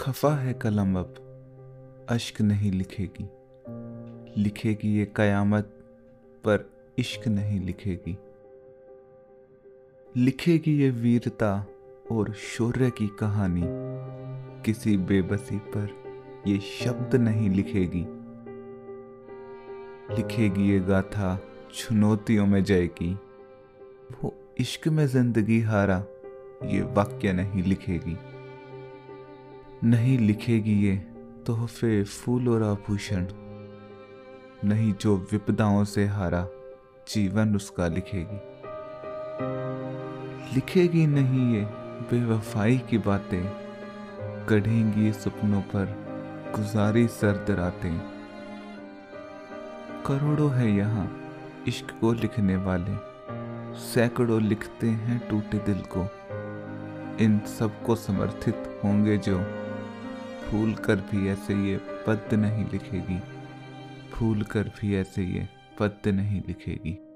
खफा है कलम अब, अश्क नहीं लिखेगी। लिखेगी ये कयामत, पर इश्क नहीं लिखेगी। लिखेगी ये वीरता और शौर्य की कहानी, किसी बेबसी पर ये शब्द नहीं लिखेगी। लिखेगी ये गाथा चुनौतियों में जाएगी, वो इश्क में ज़िंदगी हारा ये वाक्य नहीं लिखेगी। नहीं लिखेगी ये तोहफे फूल और आभूषण। नहीं जो विपदाओं से हारा जीवन उसका लिखेगी। लिखेगी नहीं ये बेवफाई की बातें। कढ़ेंगी सपनों पर गुजारी सर्द रातें करोड़ों है यहाँ इश्क को लिखने वाले। सैकड़ों लिखते हैं टूटे दिल को। इन सबको समर्थित होंगे जो फूल कर भी ऐसे ये पद नहीं लिखेगी। फूल कर भी ऐसे ये पद नहीं लिखेगी।